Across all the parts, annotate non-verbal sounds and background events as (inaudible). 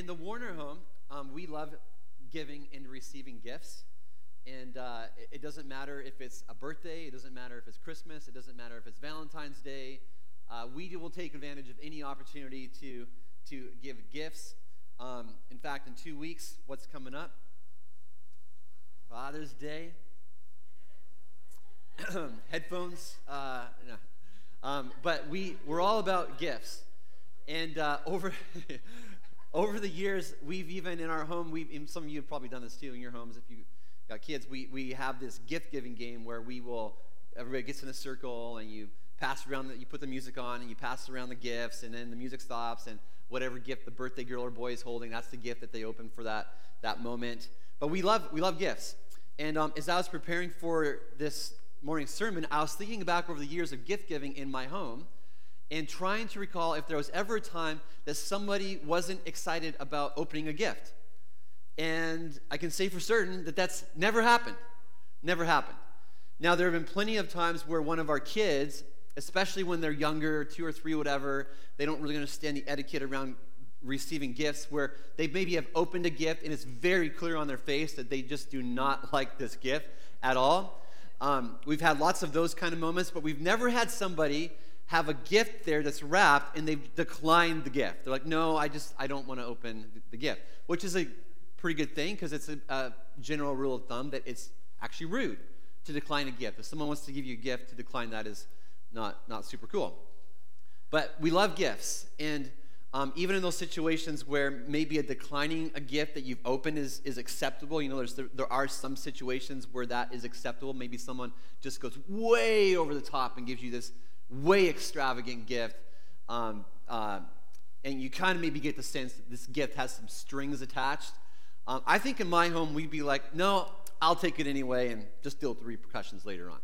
in the Warner home, um, we love giving and receiving gifts. And uh, it, it doesn't matter if it's a birthday, it doesn't matter if it's Christmas, it doesn't matter if it's Valentine's Day. Uh, we will take advantage of any opportunity to, to give gifts. Um, in fact, in two weeks, what's coming up? Father's Day. (clears throat) Headphones. Uh, no. um, but we, we're all about gifts. And uh, (laughs) over, over the years, we've even in our home, we've, some of you have probably done this too in your homes if you got kids. We, we have this gift giving game where we will, everybody gets in a circle and you pass around, the, you put the music on and you pass around the gifts and then the music stops and whatever gift the birthday girl or boy is holding, that's the gift that they open for that, that moment. But we love, we love gifts. And um, as I was preparing for this morning's sermon, I was thinking back over the years of gift giving in my home and trying to recall if there was ever a time that somebody wasn't excited about opening a gift. And I can say for certain that that's never happened. Never happened. Now, there have been plenty of times where one of our kids, especially when they're younger, two or three, whatever, they don't really understand the etiquette around receiving gifts where they maybe have opened a gift and it's very clear on their face that they just do not (laughs) like this gift at all. Um, we've had lots of those kind of moments, but we've never had somebody have a gift there that's wrapped and they've declined the gift. They're like, no, I just, I don't want to open the gift, which is a pretty good thing because it's a, a general rule of thumb that it's actually rude to decline a gift. If someone wants to give you a gift, to decline that is not, not super cool. But we love gifts. And um, even in those situations where maybe a declining a gift that you've opened is, is acceptable, you know, there's, there, there are some situations where that is acceptable. Maybe someone just goes way over the top and gives you this way extravagant gift. Um, uh, and you kind of maybe get the sense that this gift has some strings attached. Um, I think in my home, we'd be like, no, I'll take it anyway and just deal with the repercussions later on.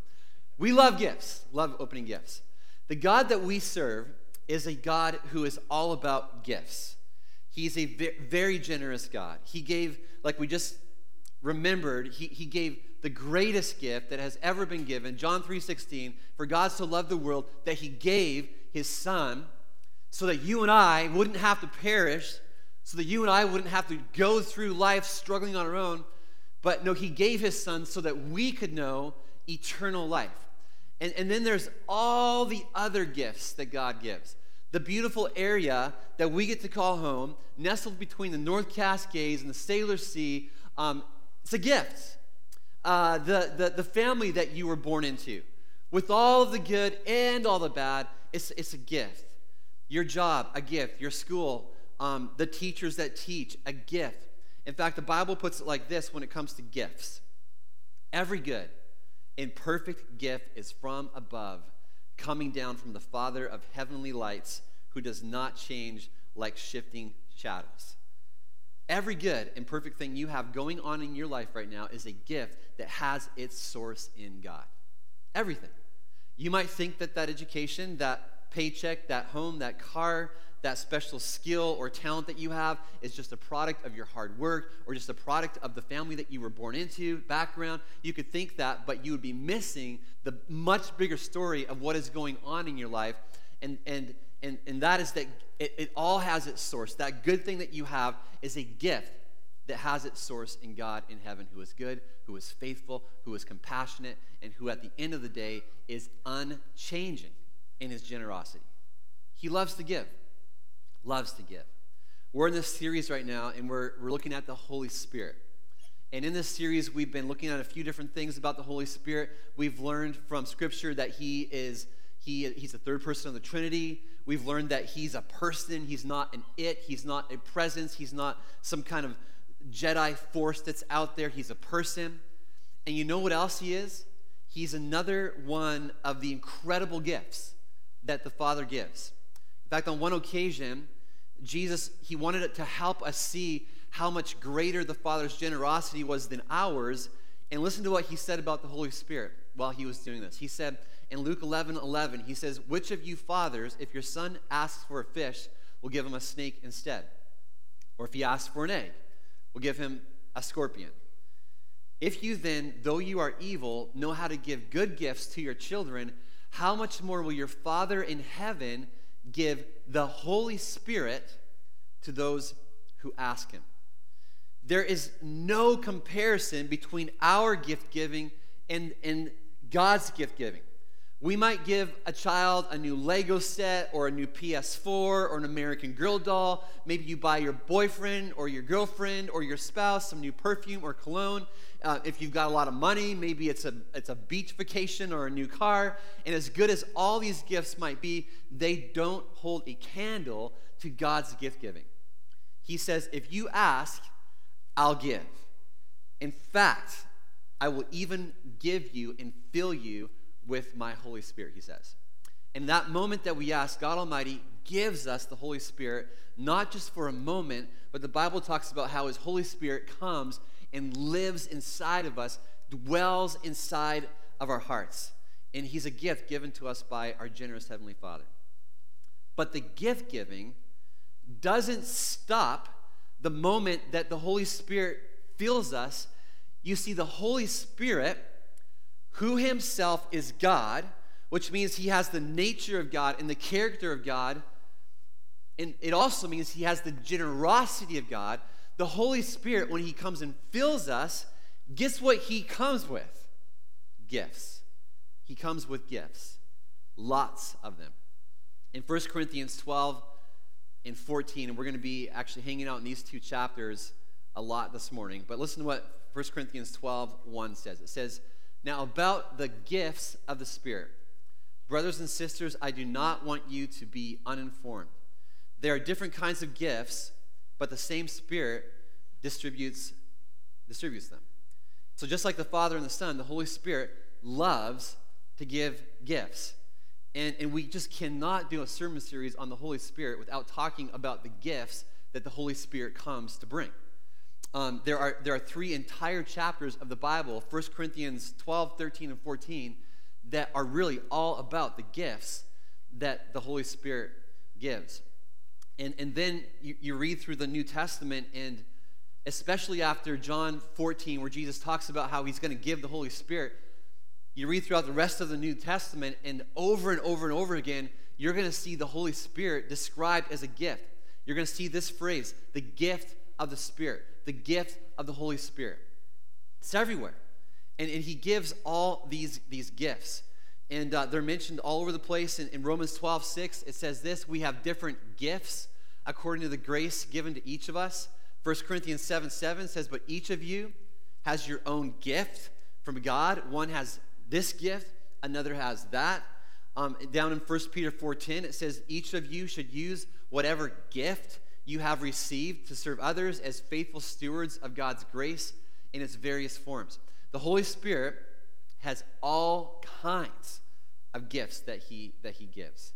We love gifts, love opening gifts. The God that we serve is a God who is all about gifts. He's a very generous God. He gave, like we just remembered, he, he gave the greatest gift that has ever been given, John 3:16, for God so loved the world that he gave his son so that you and I wouldn't have to perish, so that you and I wouldn't have to go through life struggling on our own, but no, he gave his son so that we could know eternal life. And, and then there's all the other gifts that God gives. The beautiful area that we get to call home, nestled between the North Cascades and the Salish Sea, um, it's a gift. Uh, the, the, the family that you were born into, with all the good and all the bad, it's, it's a gift. Your job, a gift. Your school, um, the teachers that teach, a gift. In fact, the Bible puts it like this when it comes to gifts every good and perfect gift is from above, coming down from the Father of heavenly lights, who does not change like shifting shadows. Every good and perfect thing you have going on in your life right now is a gift that has its source in God. Everything. You might think that that education, that paycheck, that home, that car, that special skill or talent that you have is just a product of your hard work or just a product of the family that you were born into, background. You could think that, but you would be missing the much bigger story of what is going on in your life. And, and, and, and that is that it, it all has its source. That good thing that you have is a gift that has its source in God in heaven, who is good, who is faithful, who is compassionate, and who at the end of the day is unchanging in his generosity. He loves to give loves to give. We're in this series right now, and we're, we're looking at the Holy Spirit. And in this series, we've been looking at a few different things about the Holy Spirit. We've learned from Scripture that He is he, He's the third person of the Trinity. We've learned that He's a person. He's not an it. He's not a presence. He's not some kind of Jedi force that's out there. He's a person. And you know what else He is? He's another one of the incredible gifts that the Father gives. In fact, on one occasion, Jesus, he wanted to help us see how much greater the Father's generosity was than ours. And listen to what he said about the Holy Spirit while he was doing this. He said in Luke 11 11, he says, Which of you fathers, if your son asks for a fish, will give him a snake instead? Or if he asks for an egg, will give him a scorpion? If you then, though you are evil, know how to give good gifts to your children, how much more will your Father in heaven give the Holy Spirit to those who ask Him. There is no comparison between our gift giving and, and God's gift giving. We might give a child a new Lego set or a new PS4 or an American Girl doll. Maybe you buy your boyfriend or your girlfriend or your spouse some new perfume or cologne. Uh, if you've got a lot of money, maybe it's a, it's a beach vacation or a new car. And as good as all these gifts might be, they don't hold a candle to God's gift giving. He says, If you ask, I'll give. In fact, I will even give you and fill you with my Holy Spirit, he says. And that moment that we ask, God Almighty gives us the Holy Spirit, not just for a moment, but the Bible talks about how his Holy Spirit comes and lives inside of us, dwells inside of our hearts. And he's a gift given to us by our generous Heavenly Father. But the gift giving doesn't stop the moment that the Holy Spirit fills us. You see, the Holy Spirit who himself is God, which means he has the nature of God and the character of God. And it also means he has the generosity of God. The Holy Spirit, when he comes and fills us, guess what he comes with? Gifts. He comes with gifts, lots of them. In 1 Corinthians 12 and 14, and we're going to be actually hanging out in these two chapters a lot this morning, but listen to what 1 Corinthians 12 1 says. It says, now, about the gifts of the Spirit. Brothers and sisters, I do not want you to be uninformed. There are different kinds of gifts, but the same Spirit distributes, distributes them. So, just like the Father and the Son, the Holy Spirit loves to give gifts. And, and we just cannot do a sermon series on the Holy Spirit without talking about the gifts that the Holy Spirit comes to bring um, there, are, there are three entire chapters of the Bible, 1 Corinthians 12, 13, and 14, that are really all about the gifts that the Holy Spirit gives. And, and then you, you read through the New Testament, and especially after John 14, where Jesus talks about how he's going to give the Holy Spirit, you read throughout the rest of the New Testament, and over and over and over again, you're going to see the Holy Spirit described as a gift. You're going to see this phrase, the gift of the Spirit the gift of the Holy Spirit. It's everywhere. And, and he gives all these, these gifts. And uh, they're mentioned all over the place. In, in Romans 12, 6, it says this We have different gifts according to the grace given to each of us. 1 Corinthians 7, 7 says, But each of you has your own gift from God. One has this gift, another has that. Um, down in 1 Peter 4.10, it says, Each of you should use whatever gift you have received to serve others as faithful stewards of God's grace in its various forms. The Holy Spirit has all kinds of gifts that he, that he gives.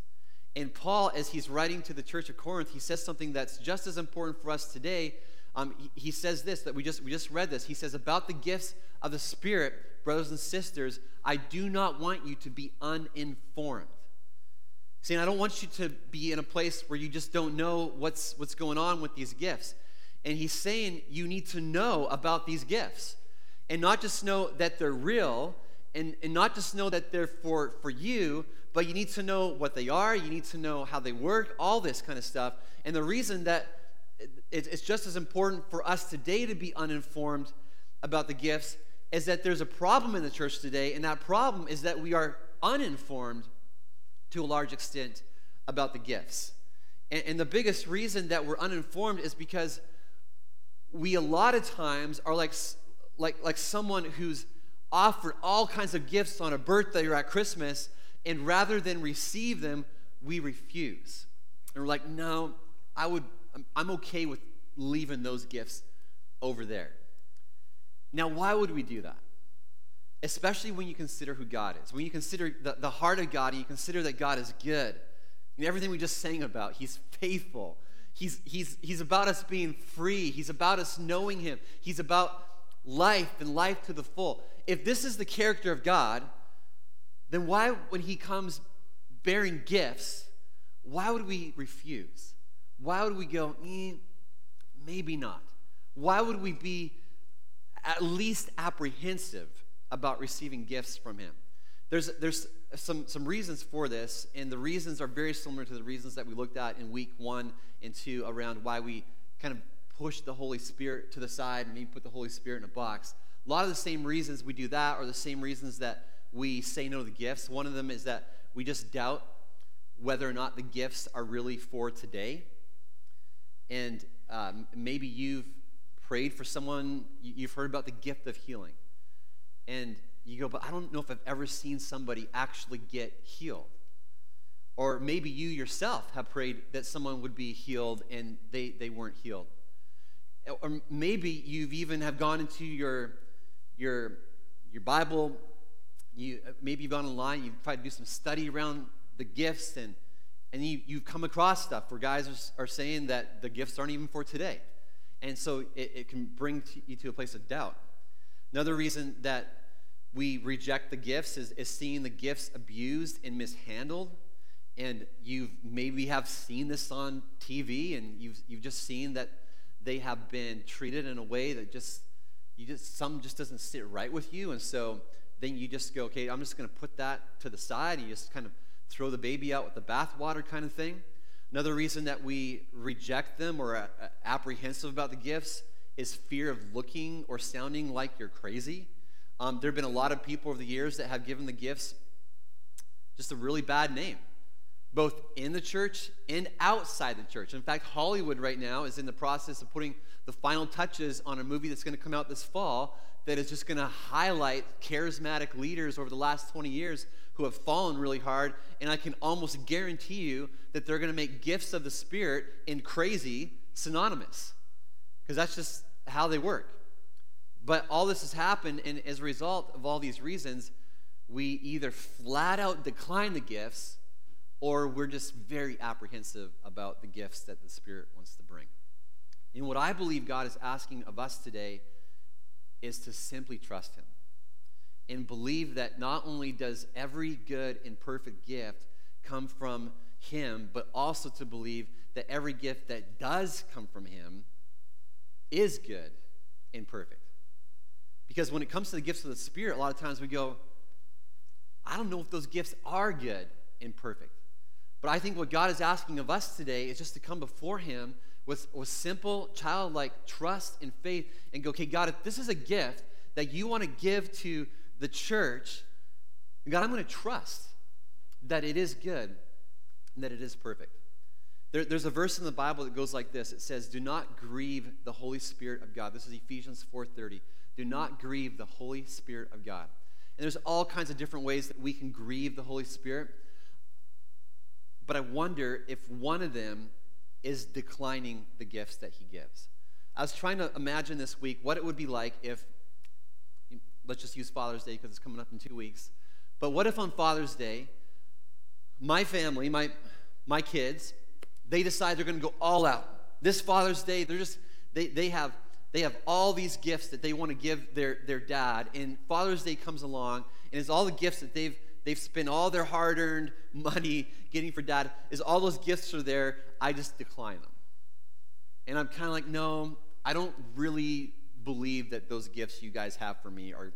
And Paul, as he's writing to the church of Corinth, he says something that's just as important for us today. Um, he, he says this that we just, we just read this. He says, About the gifts of the Spirit, brothers and sisters, I do not want you to be uninformed saying, I don't want you to be in a place where you just don't know what's, what's going on with these gifts. And he's saying you need to know about these gifts and not just know that they're real and, and not just know that they're for, for you, but you need to know what they are, you need to know how they work, all this kind of stuff. And the reason that it, it's just as important for us today to be uninformed about the gifts is that there's a problem in the church today, and that problem is that we are uninformed to a large extent about the gifts. And, and the biggest reason that we're uninformed is because we a lot of times are like, like, like someone who's offered all kinds of gifts on a birthday or at Christmas, and rather than receive them, we refuse. And we're like, no, I would, I'm okay with leaving those gifts over there. Now, why would we do that? Especially when you consider who God is. When you consider the, the heart of God and you consider that God is good. And everything we just sang about, He's faithful. He's, he's, he's about us being free. He's about us knowing Him. He's about life and life to the full. If this is the character of God, then why, when He comes bearing gifts, why would we refuse? Why would we go, eh, maybe not? Why would we be at least apprehensive about receiving gifts from him. There's, there's some, some reasons for this, and the reasons are very similar to the reasons that we looked at in week one and two around why we kind of push the Holy Spirit to the side and maybe put the Holy Spirit in a box. A lot of the same reasons we do that are the same reasons that we say no to the gifts. One of them is that we just doubt whether or not the gifts are really for today. And um, maybe you've prayed for someone, you've heard about the gift of healing. And you go, but I don't know if I've ever seen somebody actually get healed. Or maybe you yourself have prayed that someone would be healed and they, they weren't healed. Or maybe you've even have gone into your, your, your Bible, you, maybe you've gone online, you've tried to do some study around the gifts, and, and you, you've come across stuff where guys are, are saying that the gifts aren't even for today. And so it, it can bring to you to a place of doubt. Another reason that we reject the gifts is, is seeing the gifts abused and mishandled. And you've maybe have seen this on TV and you've, you've just seen that they have been treated in a way that just, you just, some just doesn't sit right with you. And so then you just go, okay, I'm just going to put that to the side. And you just kind of throw the baby out with the bathwater kind of thing. Another reason that we reject them or are apprehensive about the gifts is fear of looking or sounding like you're crazy. Um, there have been a lot of people over the years that have given the gifts just a really bad name, both in the church and outside the church. In fact, Hollywood right now is in the process of putting the final touches on a movie that's going to come out this fall that is just going to highlight charismatic leaders over the last 20 years who have fallen really hard. And I can almost guarantee you that they're going to make gifts of the Spirit in crazy synonymous because that's just how they work. But all this has happened, and as a result of all these reasons, we either flat out decline the gifts or we're just very apprehensive about the gifts that the Spirit wants to bring. And what I believe God is asking of us today is to simply trust Him and believe that not only does every good and perfect gift come from Him, but also to believe that every gift that does come from Him is good and perfect. Because when it comes to the gifts of the Spirit, a lot of times we go, I don't know if those gifts are good and perfect. But I think what God is asking of us today is just to come before Him with, with simple, childlike trust and faith and go, okay, God, if this is a gift that you want to give to the church, God, I'm going to trust that it is good and that it is perfect. There, there's a verse in the Bible that goes like this. It says, "Do not grieve the Holy Spirit of God." This is Ephesians 4:30. Do not grieve the Holy Spirit of God. And there's all kinds of different ways that we can grieve the Holy Spirit. But I wonder if one of them is declining the gifts that he gives. I was trying to imagine this week what it would be like if let's just use Father's Day because it's coming up in two weeks. But what if on Father's Day, my family, my, my kids, they decide they're going to go all out. This Father's Day, they're just, they, they, have, they have all these gifts that they want to give their, their dad. And Father's Day comes along, and it's all the gifts that they've, they've spent all their hard earned (laughs) money getting for dad, is all those gifts are there. I just decline them. And I'm kind of like, no, I don't really believe that those gifts you guys have for me are,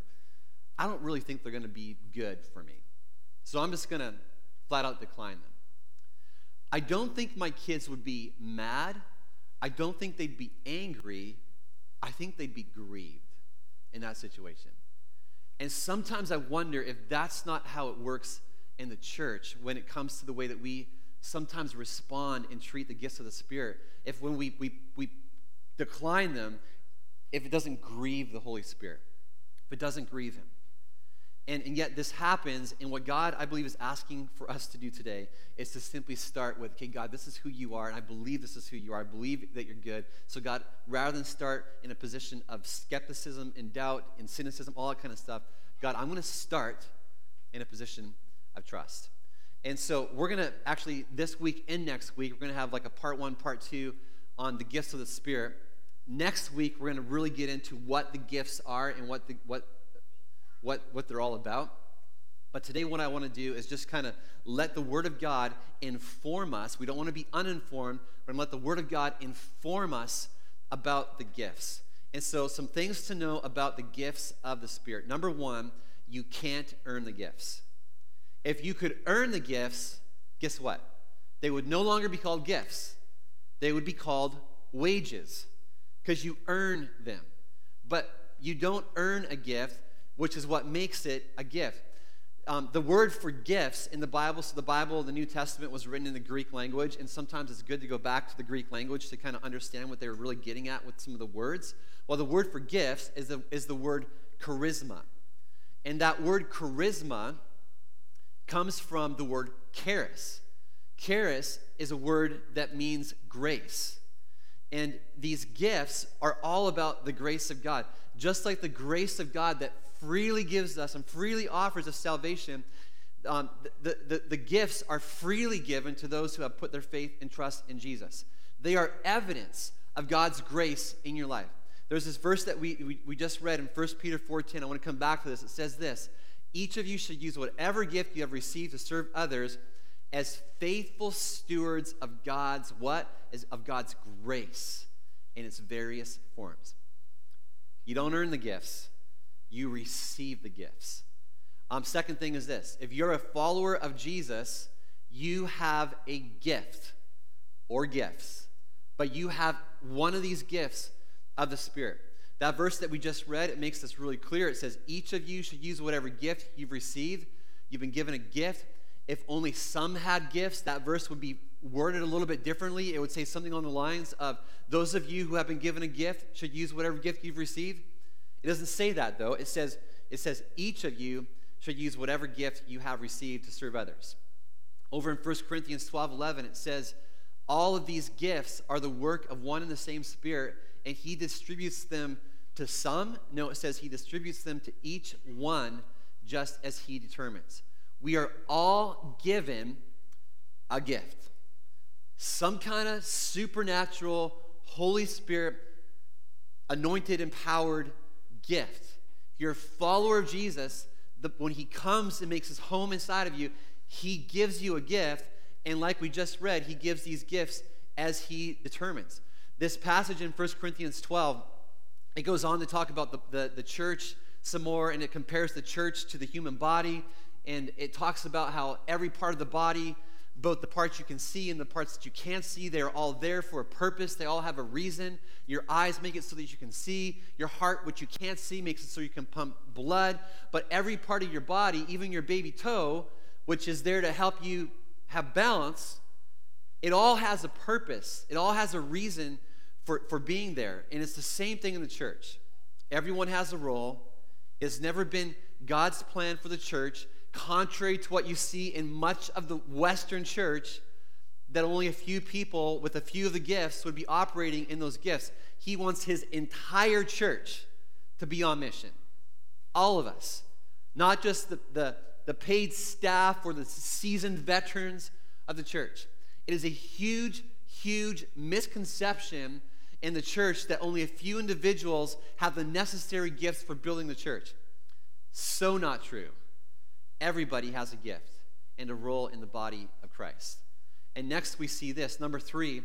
I don't really think they're going to be good for me. So I'm just going to flat out decline them. I don't think my kids would be mad. I don't think they'd be angry. I think they'd be grieved in that situation. And sometimes I wonder if that's not how it works in the church when it comes to the way that we sometimes respond and treat the gifts of the Spirit. If when we, we, we decline them, if it doesn't grieve the Holy Spirit, if it doesn't grieve Him. And, and yet, this happens, and what God, I believe, is asking for us to do today is to simply start with, okay, God, this is who you are, and I believe this is who you are. I believe that you're good. So, God, rather than start in a position of skepticism and doubt and cynicism, all that kind of stuff, God, I'm going to start in a position of trust. And so, we're going to actually, this week and next week, we're going to have like a part one, part two on the gifts of the Spirit. Next week, we're going to really get into what the gifts are and what, the, what, what, what they're all about. But today, what I want to do is just kind of let the Word of God inform us. We don't want to be uninformed, but let the Word of God inform us about the gifts. And so, some things to know about the gifts of the Spirit. Number one, you can't earn the gifts. If you could earn the gifts, guess what? They would no longer be called gifts, they would be called wages. because you earn them. But you don't earn a gift, which is what makes it a gift. Um, the word for gifts in the Bible, so the Bible, the New Testament was written in the Greek language, and sometimes it's good to go back to the Greek language to kind of understand what they were really getting at with some of the words. Well, the word for gifts is the, is the word charisma. And that word charisma comes from the word charis. Charis is a word that means grace. And these gifts are all about the grace of God. Just like the grace of God that freely gives us and freely offers us salvation, um, the, the, the gifts are freely given to those who have put their faith and trust in Jesus. They are evidence of God's grace in your life. There's this verse that we, we, we just read in 1 Peter 4.10. I want to come back to this. It says this, Each of you should use whatever gift you have received to serve others as faithful stewards of God's what? Is of God's grace in its various forms. You don't earn the gifts, you receive the gifts. Um, second thing is this if you're a follower of Jesus, you have a gift or gifts, but you have one of these gifts of the Spirit. That verse that we just read, it makes this really clear. It says, Each of you should use whatever gift you've received. You've been given a gift. If only some had gifts, that verse would be worded a little bit differently. It would say something on the lines of, Those of you who have been given a gift should use whatever gift you've received. It doesn't say that, though. It says, it says Each of you should use whatever gift you have received to serve others. Over in 1 Corinthians 12 11, it says, All of these gifts are the work of one and the same Spirit and he distributes them to some. No, it says he distributes them to each one just as he determines. We are all given a gift, some kind of supernatural, Holy Spirit anointed, empowered gift. If you're a follower of Jesus, the, when he comes and makes his home inside of you, he gives you a gift. And like we just read, he gives these gifts as he determines. This passage in 1 Corinthians 12, it goes on to talk about the, the, the church some more, and it compares the church to the human body. And it talks about how every part of the body, both the parts you can see and the parts that you can't see, they're all there for a purpose. They all have a reason. Your eyes make it so that you can see. Your heart, which you can't see, makes it so you can pump blood. But every part of your body, even your baby toe, which is there to help you have balance, it all has a purpose, it all has a reason for, for being there. And it's the same thing in the church. Everyone has a role. It's never been God's plan for the church, contrary to what you see in much of the Western church, that only a few people with a few of the gifts would be operating in those gifts. He wants his entire church to be on mission. All of us. Not just the, the, the paid staff or the seasoned veterans of the church. It is a huge, huge misconception in the church that only a few individuals have the necessary gifts for building the church. So not true. Everybody has a gift and a role in the body of Christ. And next we see this. Number three,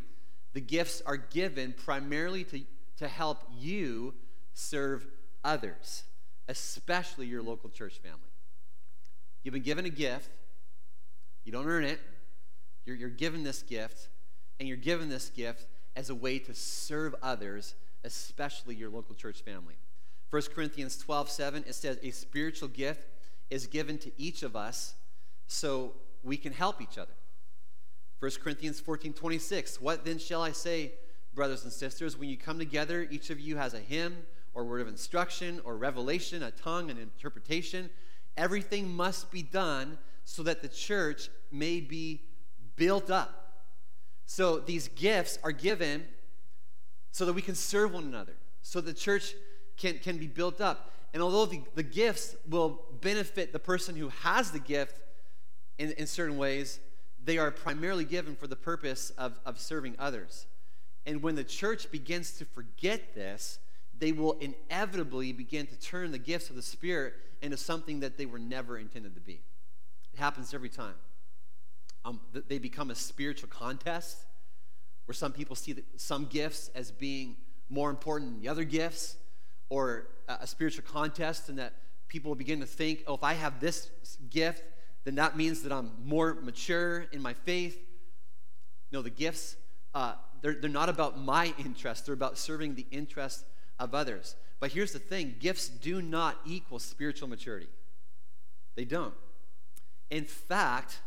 the gifts are given primarily to, to help you serve others, especially your local church family. You've been given a gift, you don't earn it, you're, you're given this gift, and you're given this gift as a way to serve others, especially your local church family. 1 Corinthians 12 7, it says, A spiritual gift is given to each of us so we can help each other. 1 Corinthians 14 26, What then shall I say, brothers and sisters? When you come together, each of you has a hymn or word of instruction or revelation, a tongue, an interpretation. Everything must be done so that the church may be built up. So these gifts are given so that we can serve one another, so the church can, can be built up. And although the, the gifts will benefit the person who has the gift in, in certain ways, they are primarily given for the purpose of, of serving others. And when the church begins to forget this, they will inevitably begin to turn the gifts of the Spirit into something that they were never intended to be. It happens every time um, they become a spiritual contest where some people see some gifts as being more important than the other gifts, or a spiritual contest, and that people begin to think, oh, if I have this gift, then that means that I'm more mature in my faith. No, the gifts, uh, they're, they're not about my (laughs) interest, they're about serving the interest of others. But here's the thing gifts do not equal spiritual maturity. They don't. In fact,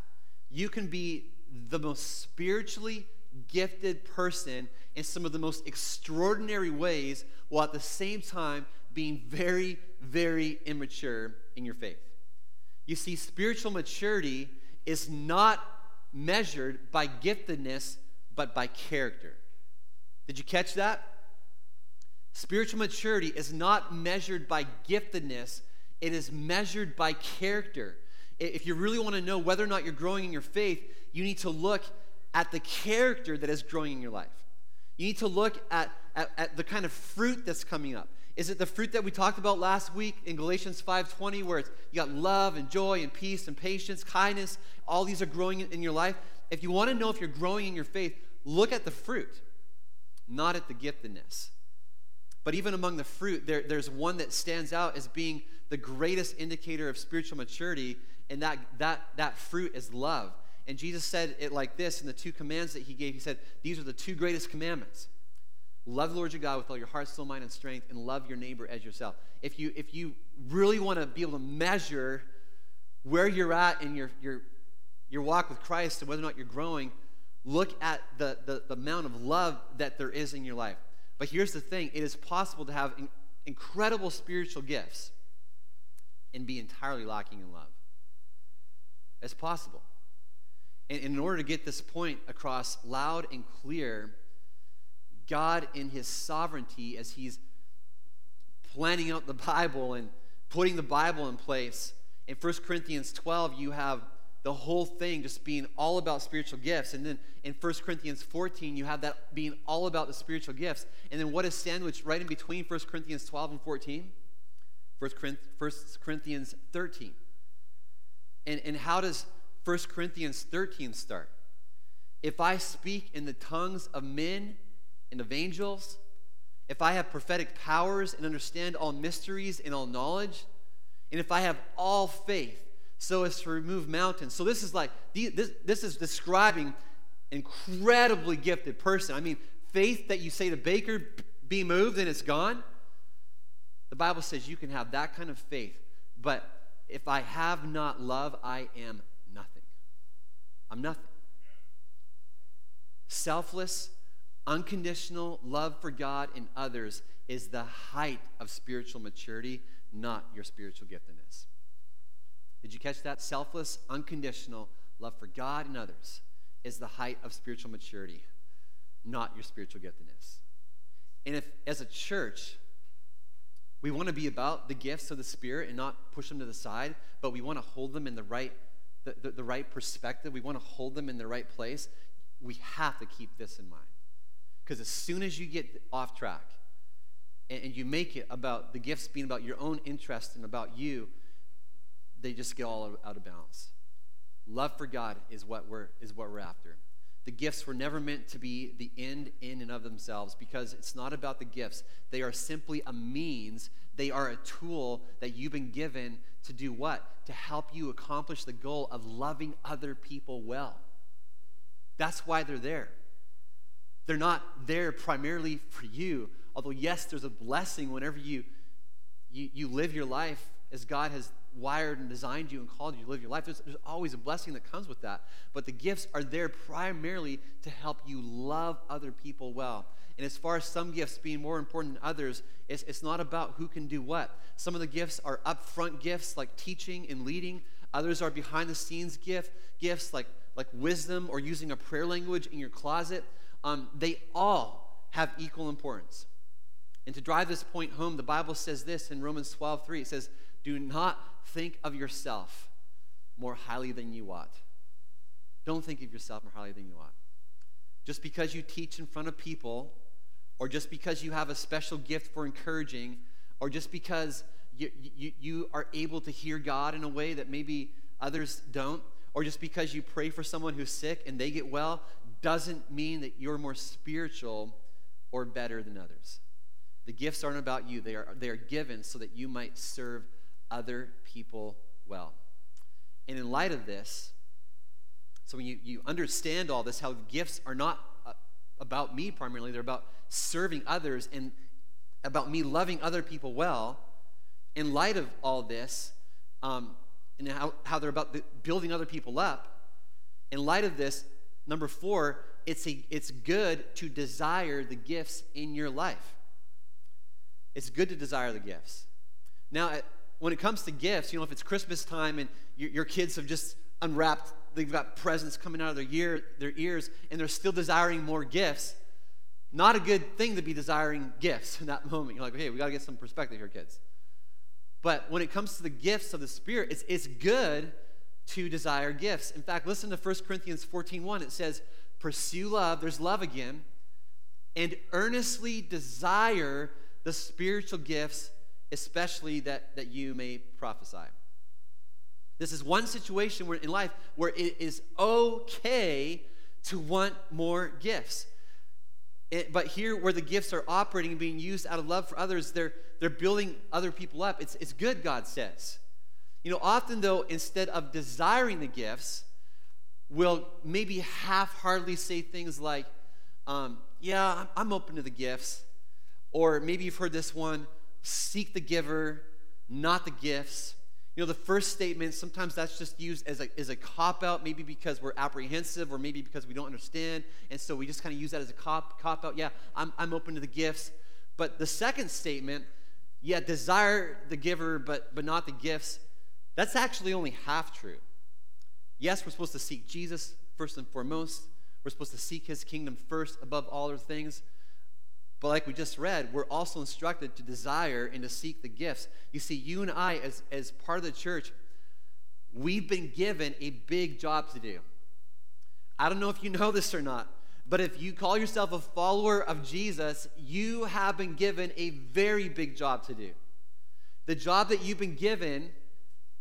you can be the most spiritually gifted person in some of the most extraordinary ways while at the same time being very, very immature in your faith. You see, spiritual maturity is not measured by giftedness, but by character. Did you catch that? Spiritual maturity is not measured by giftedness, it is measured by character. If you really want to know whether or not you're growing in your faith, you need to look at the character that is growing in your life. You need to look at, at, at the kind of fruit that's coming up. Is it the fruit that we talked about last week in Galatians 5:20 where it's you got love and joy and peace and patience, kindness, all these are growing in your life? If you want to know if you're growing in your faith, look at the fruit, not at the giftedness. But even among the fruit, there, there's one that stands out as being the greatest indicator of spiritual maturity, and that, that, that fruit is love. And Jesus said it like this in the two commands that he gave. He said, These are the two greatest commandments. Love the Lord your God with all your heart, soul, mind, and strength, and love your neighbor as yourself. If you, if you really want to be able to measure where you're at in your, your, your walk with Christ and whether or not you're growing, look at the, the, the amount of love that there is in your life. But here's the thing it is possible to have in, incredible spiritual gifts and be entirely lacking in love. It's possible. And in order to get this point across loud and clear, God, in His sovereignty, as He's planning out the (laughs) Bible and putting the Bible in place, in 1 Corinthians 12, you have the whole thing just being all about spiritual gifts. And then in 1 Corinthians 14, you have that being all about the spiritual gifts. And then what is sandwiched right in between 1 Corinthians 12 and 14? 1 Corinthians 13. And, and how does 1 Corinthians 13 start? If I speak in the tongues of men and of angels, if I have prophetic powers and understand all mysteries and all knowledge, and if I have all faith so as to remove mountains. So this is like, this, this is describing an incredibly gifted person. I mean, faith that you say to Baker, be moved and it's gone. The Bible says you can have that kind of faith, but if I have not love, I am. I'm nothing. Selfless, unconditional love for God and others is the height of spiritual maturity, not your spiritual giftedness. Did you catch that? Selfless, unconditional love for God and others is the height of spiritual maturity, not your spiritual giftedness. And if, as a church, we want to be about the gifts of the Spirit and not push them to the side, but we want to hold them in the right, the, the, the right perspective. We want to hold them in the right place. We have to keep this in mind. Because as soon as you get off track and, and you make it about the gifts being about your own interest and about you, they just get all out of balance. Love for God is what we're, is what we're after. The gifts were never meant to be the end in and of themselves because it's not about the gifts. They are simply a means, they are a tool that you've been given to do what? To help you accomplish the goal of loving other people well. That's why they're there. They're not there primarily for you, although, yes, there's a blessing whenever you, you, you live your life as God has wired and designed you and called you to live your life. There's, there's, always a blessing that comes with that. But the gifts are there primarily to help you love other people well. And as far as some gifts being more important than others, it's, it's not about who can do what. Some of the gifts are upfront gifts like teaching and leading. Others are behind the scenes gift, gifts like, like wisdom or using a prayer language in your closet. Um, they all have equal importance. And to drive this point home, the Bible says this in Romans 12 3. It says, Do not think of yourself more highly than you ought. Don't think of yourself more highly than you ought. Just because you teach in front of people, or just because you have a special gift for encouraging, or just because you, you, you are able to hear God in a way that maybe others don't, or just because you pray for someone who's sick and they get well, doesn't mean that you're more spiritual or better than others. The gifts aren't about you, they are, they are given so that you might serve other people well. And in light of this, so when you, you understand all this, how gifts are not about me primarily. They're about serving others and about me loving other people well. In light of all this, um, and how, how they're about building other people up, in light of this, number four, it's, a, it's good to desire the gifts in your life. It's good to desire the gifts. Now, when it comes to gifts, you know, if it's Christmas time and your, your kids have just unwrapped, they've got presents coming out of their, ear, their ears, and they're still desiring more gifts, not a good thing to be desiring gifts in that (laughs) moment. You're like, okay, we got to get some perspective here, kids. But when it comes to the gifts of the Spirit, it's, it's good to desire gifts. In fact, listen to 1 Corinthians 14 1. It says, Pursue love, there's love again, and earnestly desire the spiritual gifts, especially that, that you may prophesy. This is one situation where in life where it is okay to want more gifts. It, but here, where the gifts are operating and being used out of love for others, they're, they're building other people up. It's, it's good, God says. You know, often though, instead of desiring the gifts, we'll maybe half heartedly say things like, um, Yeah, I'm open to the gifts. Or maybe you've heard this one seek the giver, not the gifts. You know, the first statement, sometimes that's just used as a, as a cop out, maybe because we're apprehensive or maybe because we don't understand. And so we just kind of use that as a cop, cop out. Yeah, I'm, I'm open to the gifts. But the second statement, yeah, desire the giver, but, but not the gifts, that's actually only half true. Yes, we're supposed to seek Jesus first and foremost. We're supposed to seek his kingdom first above all other things. But like we just read, we're also instructed to desire and to seek the gifts. You see, you and I, as, as part of the church, we've been given a big job to do. I don't know if you (laughs) know this or not, but if you call yourself a follower of Jesus, you have been given a very big job to do. The job that you've been given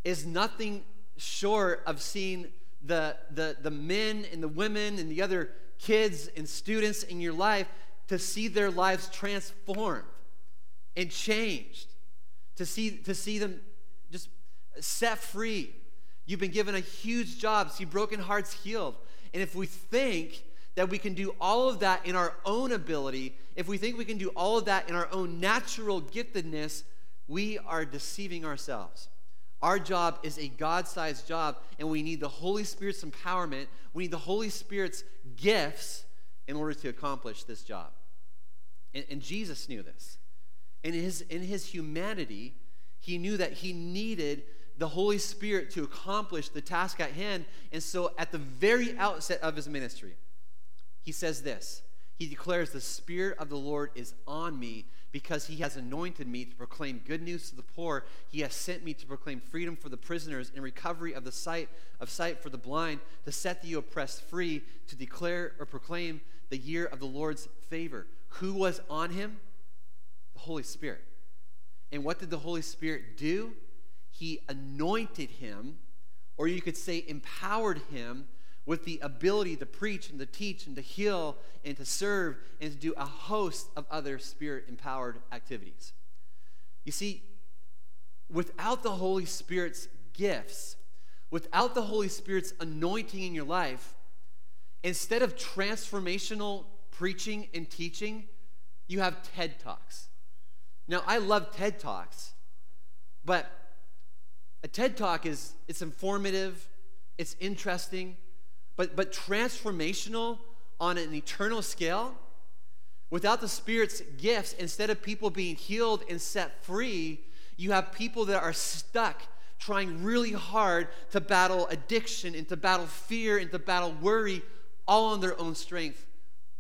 is nothing short of seeing the, the, the men and the women and the other kids and students in your life to see their lives transformed and changed, to see, to see them just set free. You've been given a huge job, see broken hearts healed. And if we think that we can do all of that in our own ability, if we think we can do all of that in our own natural giftedness, we are deceiving ourselves. Our job is a God sized job, and we need the Holy Spirit's empowerment. We need the Holy Spirit's gifts in order to accomplish this job. And, and Jesus knew this. In his, in his humanity, he knew that he needed the Holy Spirit to accomplish the task at hand. And so, at the very outset of his ministry, he says this He declares, The Spirit of the Lord is on me because he has anointed me to proclaim good news to the poor. He has sent me to proclaim freedom for the prisoners and recovery of the sight of sight for the blind, to set the oppressed free, to declare or proclaim the year of the Lord's favor. Who was on him? The Holy Spirit. And what did the Holy Spirit do? He anointed him, or you could say empowered him with the ability to preach and to teach and to heal and to serve and to do a host of other spirit empowered activities. You see, without the Holy Spirit's gifts, without the Holy Spirit's anointing in your life, instead of transformational preaching and teaching, you have TED Talks. Now, I love TED Talks, but a TED Talk is it's informative, it's interesting, but, but transformational on an eternal scale, without the Spirit's gifts, instead of people being healed and set free, you have people that are stuck trying really hard to battle addiction and to battle fear and to battle worry all on their own strength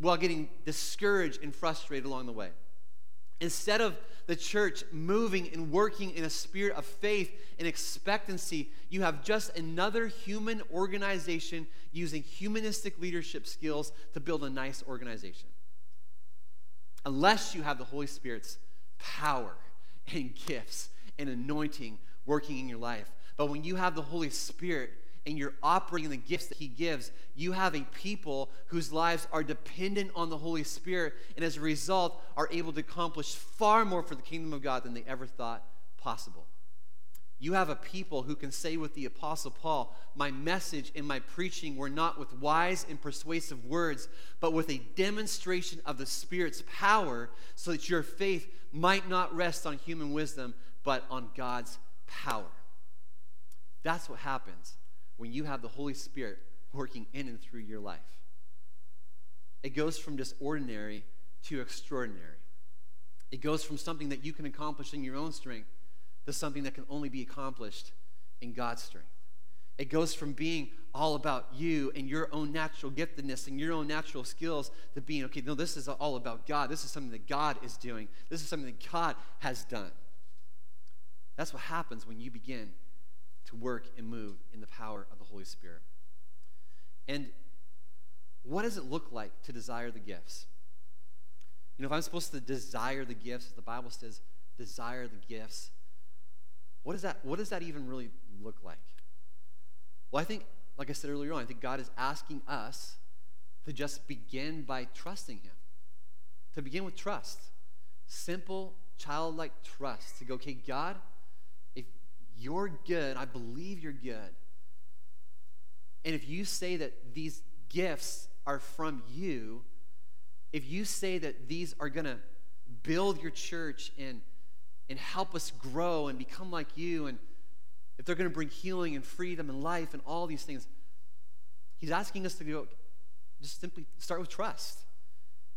while getting discouraged and frustrated along the way. Instead of the church moving and working in a spirit of faith and expectancy, you have just another human organization using humanistic leadership skills to build a nice organization. Unless you have the Holy Spirit's power and gifts and anointing working in your life. But when you have the Holy Spirit, and you're operating the gifts that He gives, you have a people whose lives are dependent on the Holy Spirit, and as a result, are able to accomplish far more for the kingdom of God than they ever thought possible. You have a people who can say with the Apostle Paul, My message and my preaching were not with wise and persuasive words, but with a demonstration of the Spirit's power, so that your faith might not rest on human wisdom, but on God's power. That's what happens when you have the Holy Spirit working in and through your life. It goes from just ordinary to extraordinary. It goes from something that you can accomplish in your own strength to something that can only be accomplished in God's strength. It goes from being all about you and your own natural giftedness and your own natural skills to being, okay, no, this is all about God. This is something that God is doing. This is something that God has done. That's what happens when you begin to work and move in the power of the Holy Spirit. And what does it look like to desire the gifts? You know, if I'm supposed to desire the gifts, the Bible says, desire the gifts, what, is that, what does that even really look like? Well, I think, like I said earlier on, I think God is asking us to just begin by trusting Him. To begin with trust. Simple, childlike trust. To go, okay, God, you're good, I believe you're good. And if you say that these gifts are from you, if you say that these are going to build your church and and help us grow and become like you, and if they're going to bring healing and freedom and life and all these things, He's asking us to go, just simply start with trust.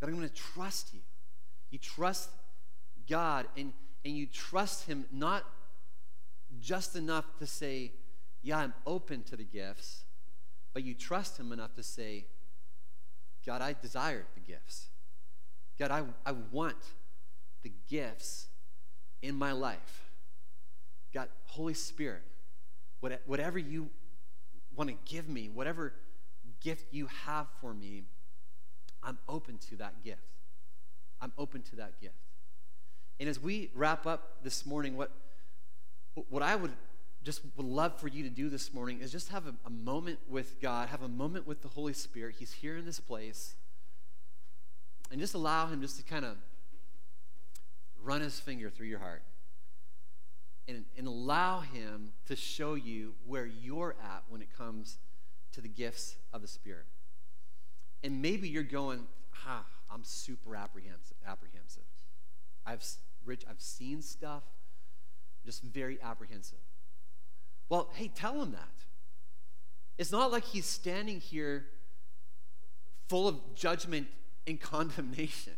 God, I'm going to trust you. You trust God, and, and you trust Him not just enough to say, Yeah, I'm open to the gifts, but you trust Him enough to say, God, I desire the gifts. God, I, I want the gifts in my life. God, Holy Spirit, whatever you want to give me, whatever gift you have for me, I'm open to that gift. I'm open to that gift. And as we wrap up this morning, what, what I would just would love for you to do this morning is just have a, a moment with God, have a moment with the Holy Spirit. He's here in this place. And just allow Him just to kind of run his finger through your heart and, and allow him to show you where you're at when it comes to the gifts of the Spirit. And maybe you're going, ah, I'm super apprehensive. apprehensive. I've, Rich, I've seen stuff, just very apprehensive. Well, hey, tell him that. It's not like he's standing here full of judgment and (laughs) condemnation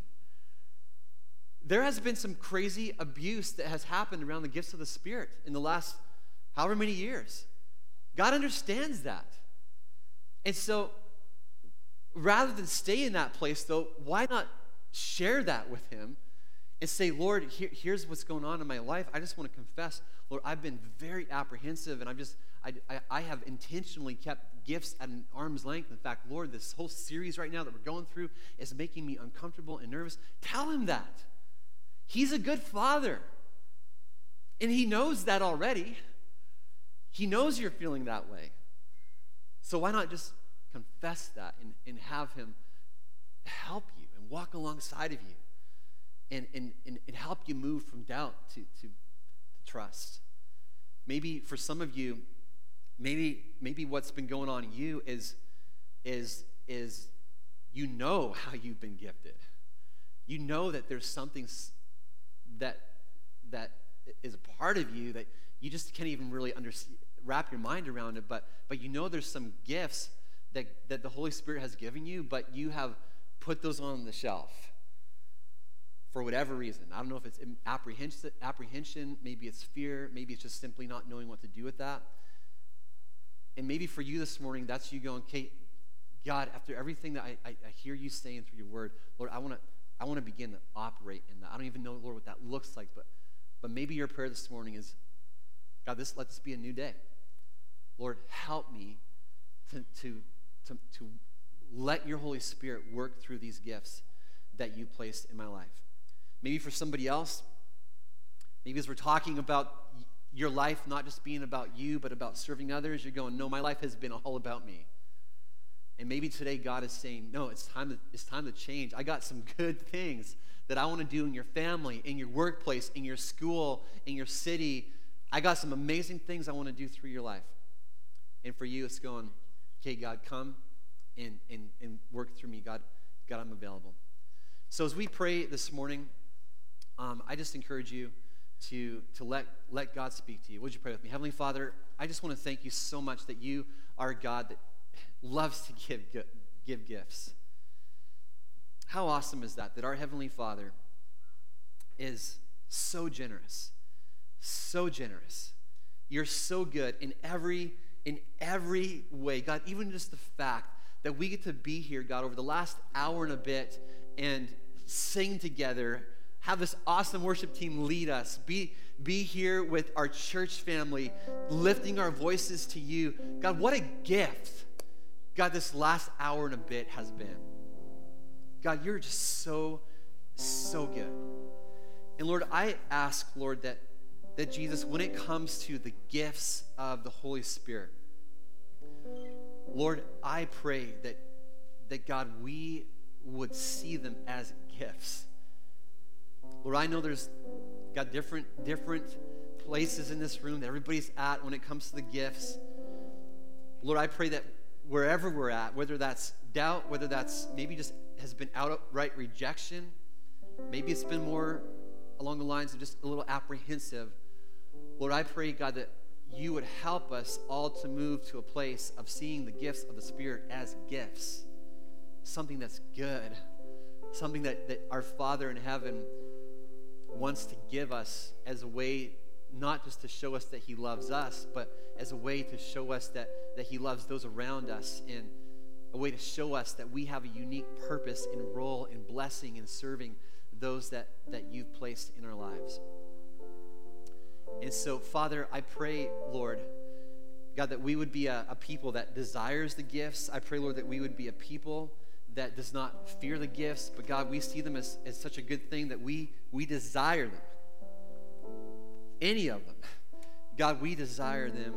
there has been some crazy abuse that has happened around the gifts of the Spirit in the last however many years. God understands that. And so, rather than stay in that place, though, why not share that with Him and say, Lord, here, here's what's going on in my life. I just want to confess, Lord, I've been very apprehensive and I've just, I, I, I have intentionally kept gifts at an arm's length. In fact, Lord, this whole series right now that we're going through is making me uncomfortable and nervous. Tell Him that. He's a good father. And he knows that already. He knows you're feeling that way. So why not just confess that and, and have him help you and walk alongside of you and, and, and, and help you move from doubt to, to, to trust? Maybe for some of you, maybe, maybe what's been going on in you is, is, is you know (laughs) how you've been gifted. You know that there's something that that is a part of you that you just can't even really wrap your mind around it but but you know there's some gifts that that the holy spirit has given you but you have put those on the shelf for whatever reason i don't know if it's apprehension maybe it's fear maybe it's just simply not knowing what to do with that and maybe for you this morning that's you going kate god after everything that i, I, I hear you saying through your word lord i want to I want to begin to operate in that. I don't even know, Lord, what that looks like, but, but maybe your prayer this morning is God, this let this be a new day. Lord, help me to, to, to, to let your Holy Spirit work through these gifts that you placed in my life. Maybe for somebody else, maybe as we're talking about your life not just being about you, but about serving others, you're going, no, my life has been all about me. And maybe today God is saying, no, it's time to, it's time to change. I got some good things that I want to do in your family, in your workplace, in your school, in your city. I got some amazing things I want to do through your life. And for you, it's going, okay, God, come and, and, and work through me. God, God, I'm available. So as we pray this morning, um, I just encourage you to, to let, let God speak to you. Would you pray with me? Heavenly Father, I just want to thank you so much that you are God that (laughs) loves to give, give gifts. How awesome is that? That our Heavenly Father is so generous, so generous. You're so good in every in every way. God, even just the fact that we get to be here, God, over the last hour and a bit and sing together, have this awesome worship team lead us, be, be here with our church family, lifting our voices to you. God, what a gift, God, this last hour and a bit has been. God, you're just so, so good. And Lord, I ask, Lord, that, that Jesus, when it comes to the gifts of the Holy Spirit, Lord, I pray that, that God, we would see them as gifts. Lord, I know there's got different, different places in this room that everybody's at when it comes to the gifts. Lord, I pray that wherever we're at, whether that's doubt, whether that's maybe just has been outright rejection, maybe it's been more along the lines of just a little apprehensive. Lord, I pray, God, that you would help us all to move to a place of seeing the gifts of the Spirit as gifts, something that's good, something that, that our Father in heaven wants to give us as a way not just to show us that He loves us, but as a way to show us that, that He loves those around us and a way to show us that we have a unique purpose and role in blessing and serving those that, that you've placed in our lives. And so, Father, I pray, Lord, God, that we would be a, a, people that desires the gifts. I pray, Lord, that we would be a people that does not fear the gifts, but God, we see them as, as such a good thing that we, we desire them. Any of them. God, we desire them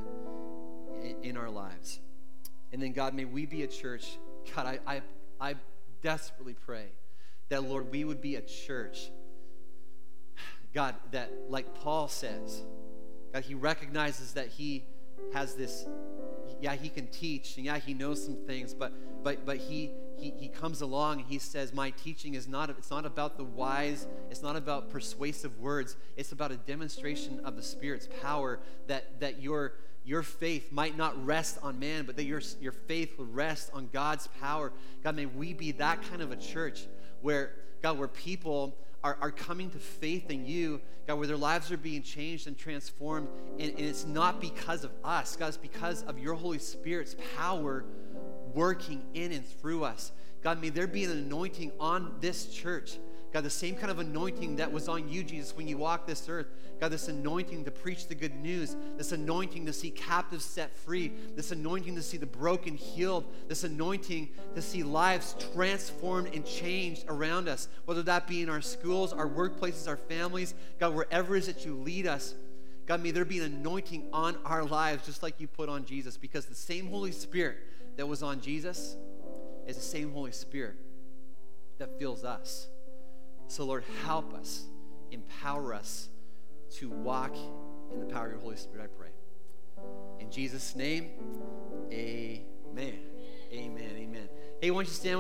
in, in our lives. And then, God, may we be a church. God, I, I, I desperately pray that, Lord, we would be a church God, that like Paul says, God, he recognizes that he has this, yeah, he can teach, and yeah, he knows some things, but but but he he, he comes along and he says, My teaching is not, it's not about the wise, it's not about persuasive words, it's about a demonstration of the Spirit's power that that your your faith might not rest on man, but that your, your faith will rest on God's power. God, may we be that kind of a church where, God, where people are, are coming to faith in you, God, where their lives are being changed and transformed. And, and it's not because of us, God, it's because of your Holy Spirit's power working in and through us. God, may there be an anointing on this church. God, the same kind of anointing that was on you, Jesus, when you walked this earth. God, this anointing to preach the good news, this anointing to see captives set free, this anointing to see the broken healed, this anointing to see lives transformed and changed around us, whether that be in our schools, our workplaces, our families, God, wherever it is that you lead us. God, may there be an anointing on our lives just like you put on Jesus, because the same Holy Spirit that was on Jesus is the same Holy Spirit that fills us. So, Lord, help us, empower us to walk in the power of your Holy Spirit, I pray. In Jesus' name, amen. Amen. Amen. Hey, why don't you stand with